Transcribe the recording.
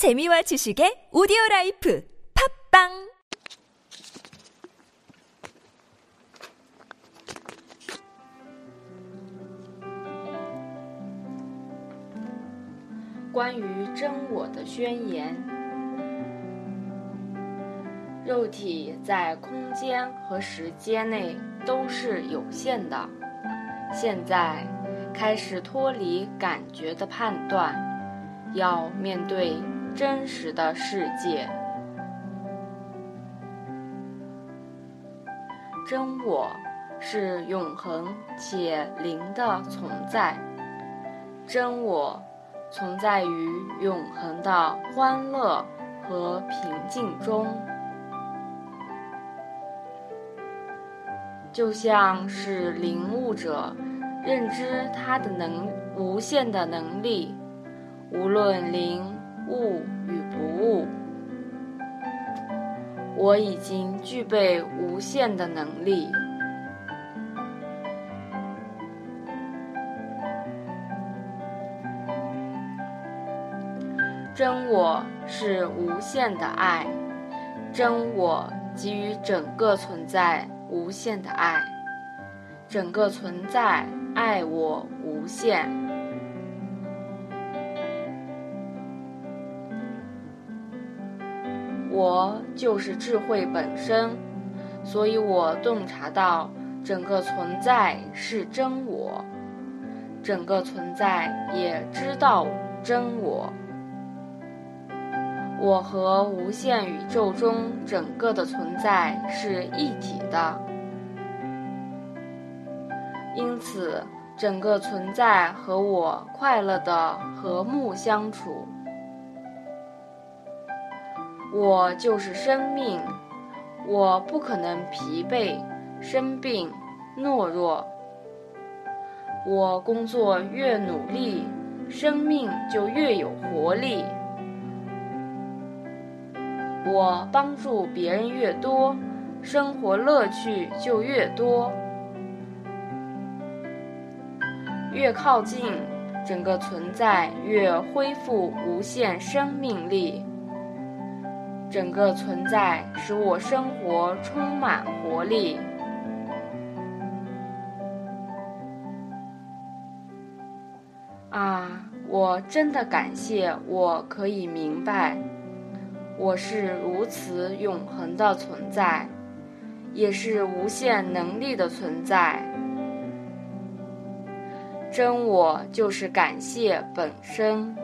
재미와 지식의 오디오 라이프 팝빵《关于真我的宣言》：肉体在空间和时间内都是有限的。现在开始脱离感觉的判断，要面对 真实的世界。真我是永恒且灵的存在。真我存在于永恒的欢乐和平静中，就像是领悟者认知他的能无限的能力，无论灵悟与不悟，我已经具备无限的能力。真我是无限的爱，真我给予整个存在无限的爱，整个存在爱我无限。我就是智慧本身，所以我洞察到整个存在是真我，整个存在也知道真我。我和无限宇宙中整个的存在是一体的，因此整个存在和我快乐的和睦相处。我就是生命，我不可能疲惫、生病、懦弱。我工作越努力，生命就越有活力。我帮助别人越多，生活乐趣就越多。越靠近整个存在，越恢复无限生命力。整个存在使我生活充满活力。啊，我真的感谢我可以明白。我是如此永恒的存在，也是无限能力的存在。真我就是感谢本身。